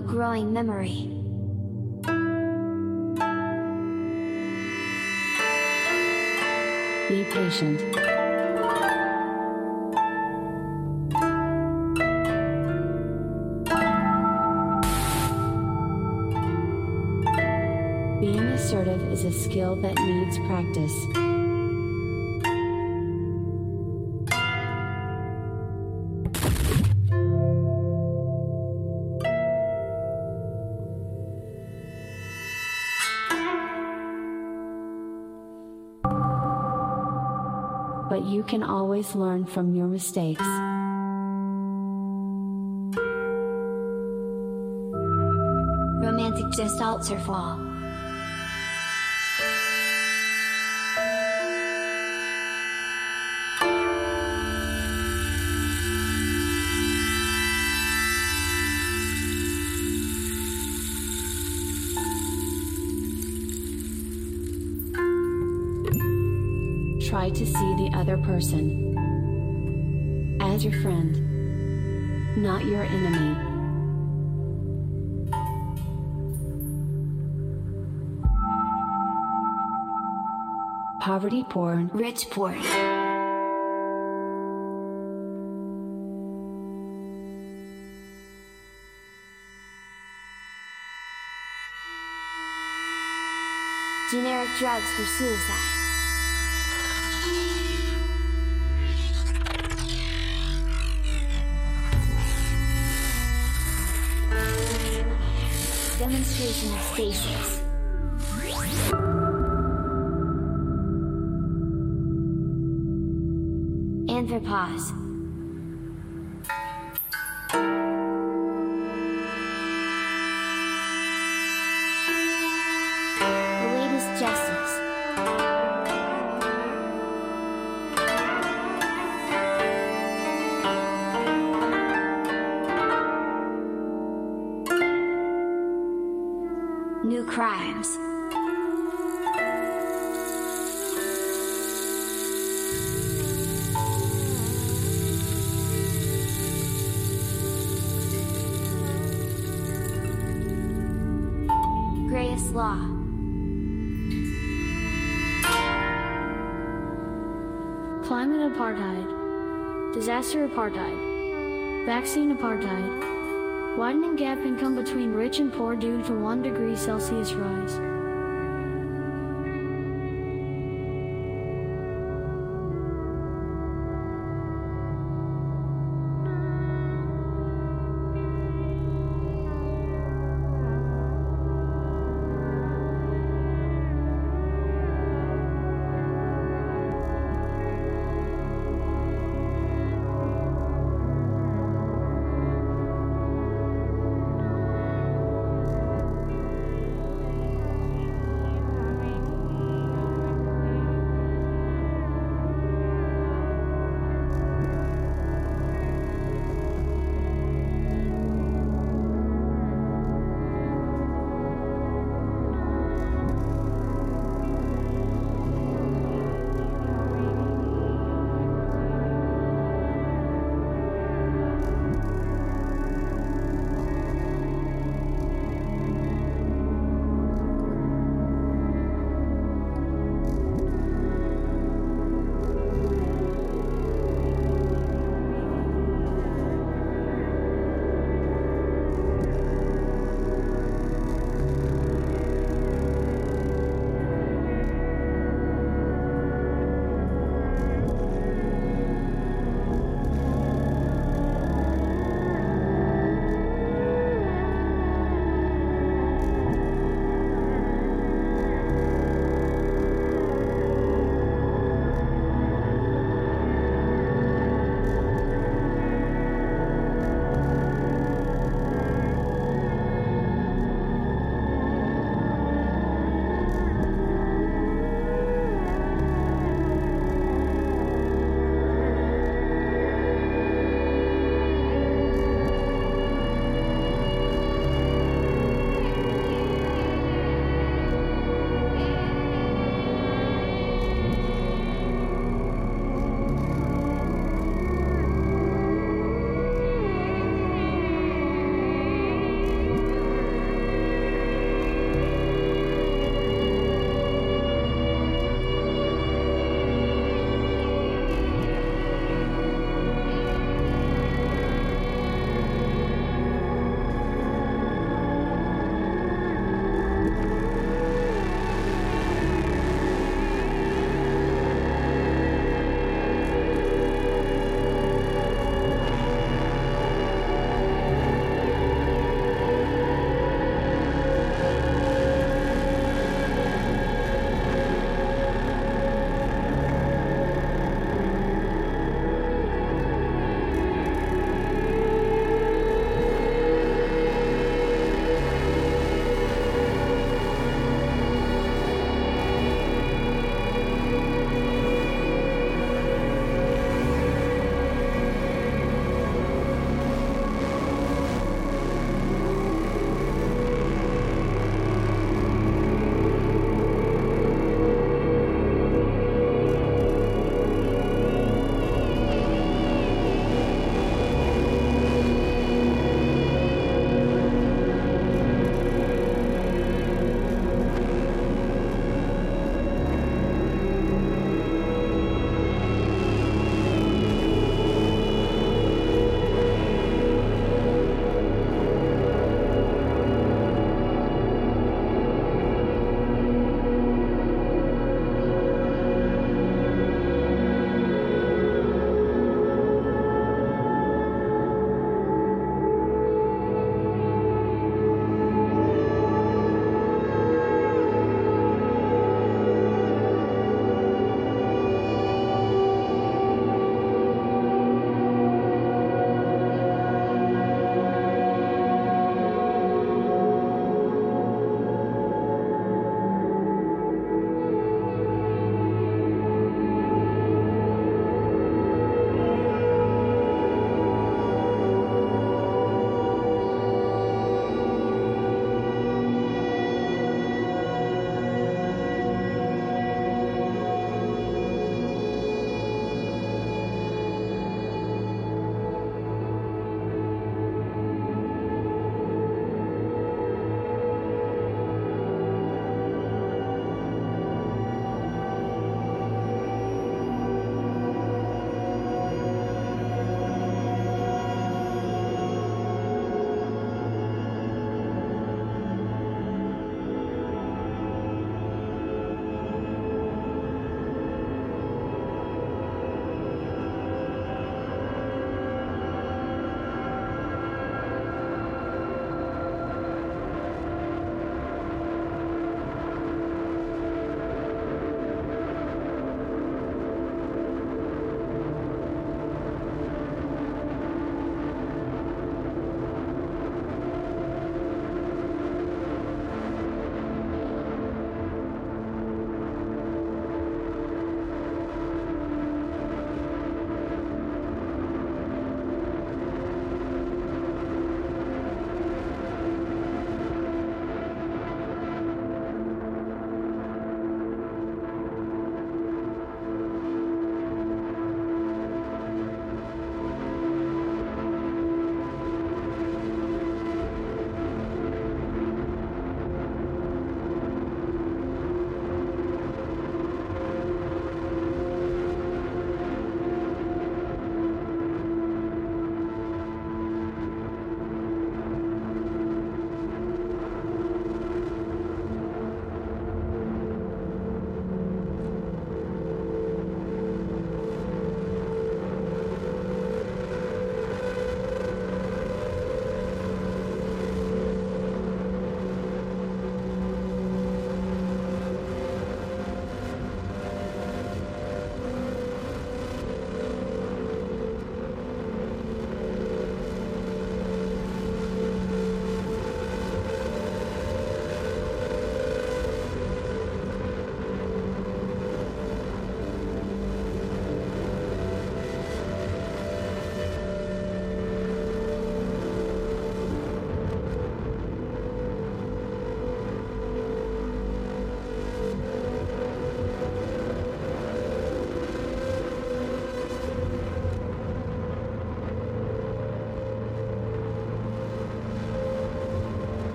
growing memory. Be patient. But you can always learn from your mistakes. Romantic gestalts or fall. Try to see other person as your friend, not your enemy. Poverty porn, Rich porn. Generic drugs for suicide. demonstration of stasis. Anthropause. Law. Climate apartheid, disaster apartheid, vaccine apartheid, widening gap income between rich and poor due to 1 degree Celsius rise.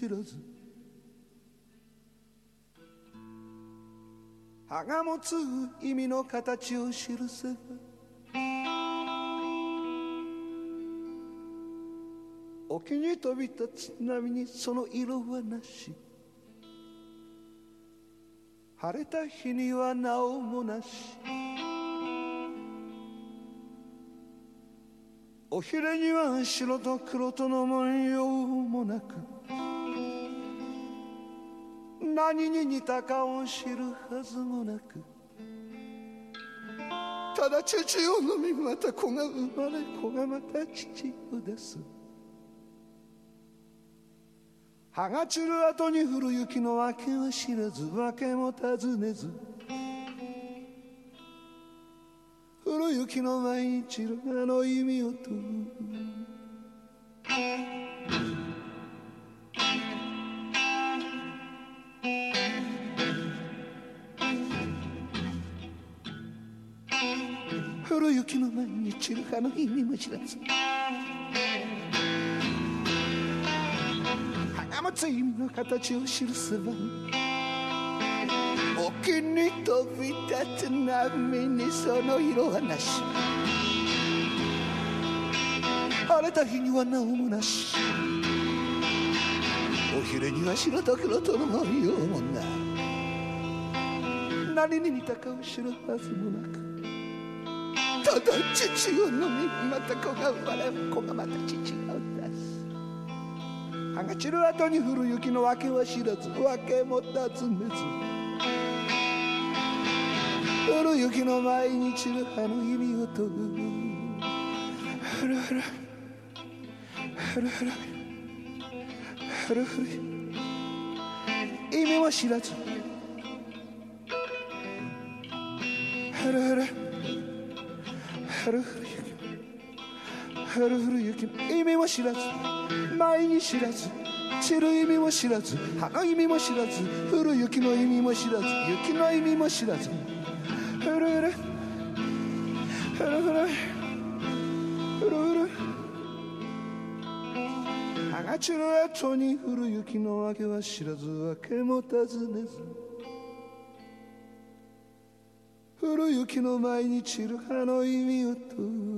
知らず葉が持つ意味の形を記せば沖に飛び立つ波にその色はなし。晴れた日にはなおもなし。おひれには白と黒との文様もなく。何に似たかを知るはずもなくただ父を飲みまた子が生まれ子がまた父を出す。葉が散る後に降る雪の訳は知らず訳も尋ねず降る雪の毎日のあの意味を問う。雪の毎日のあの意味も知らず花持つ意味の形を記せば沖に飛び立つ波にその色はなし晴れた日にはなおもなし。おひれには白と黒との模様もな何に似たかを知るはずもなく。ただ父を飲みまた子が生まれ子がまた父を出す葉が散る後に降る雪の訳は知らず訳も尋ねず降る雪の毎日の葉の意味を問うふるふるふるふるふるふる意味も知らずふるふるふるふる雪ふるふる雪意味も知らず前に知らず散る意味も知らず葉の意味も知らず降る雪の意味も知らず。雪の意味も知らずふるふるふるふるふるふる葉が散る後に降る雪のわけは知らずわけも尋ねず降る雪の前に散る葉の意味を問う。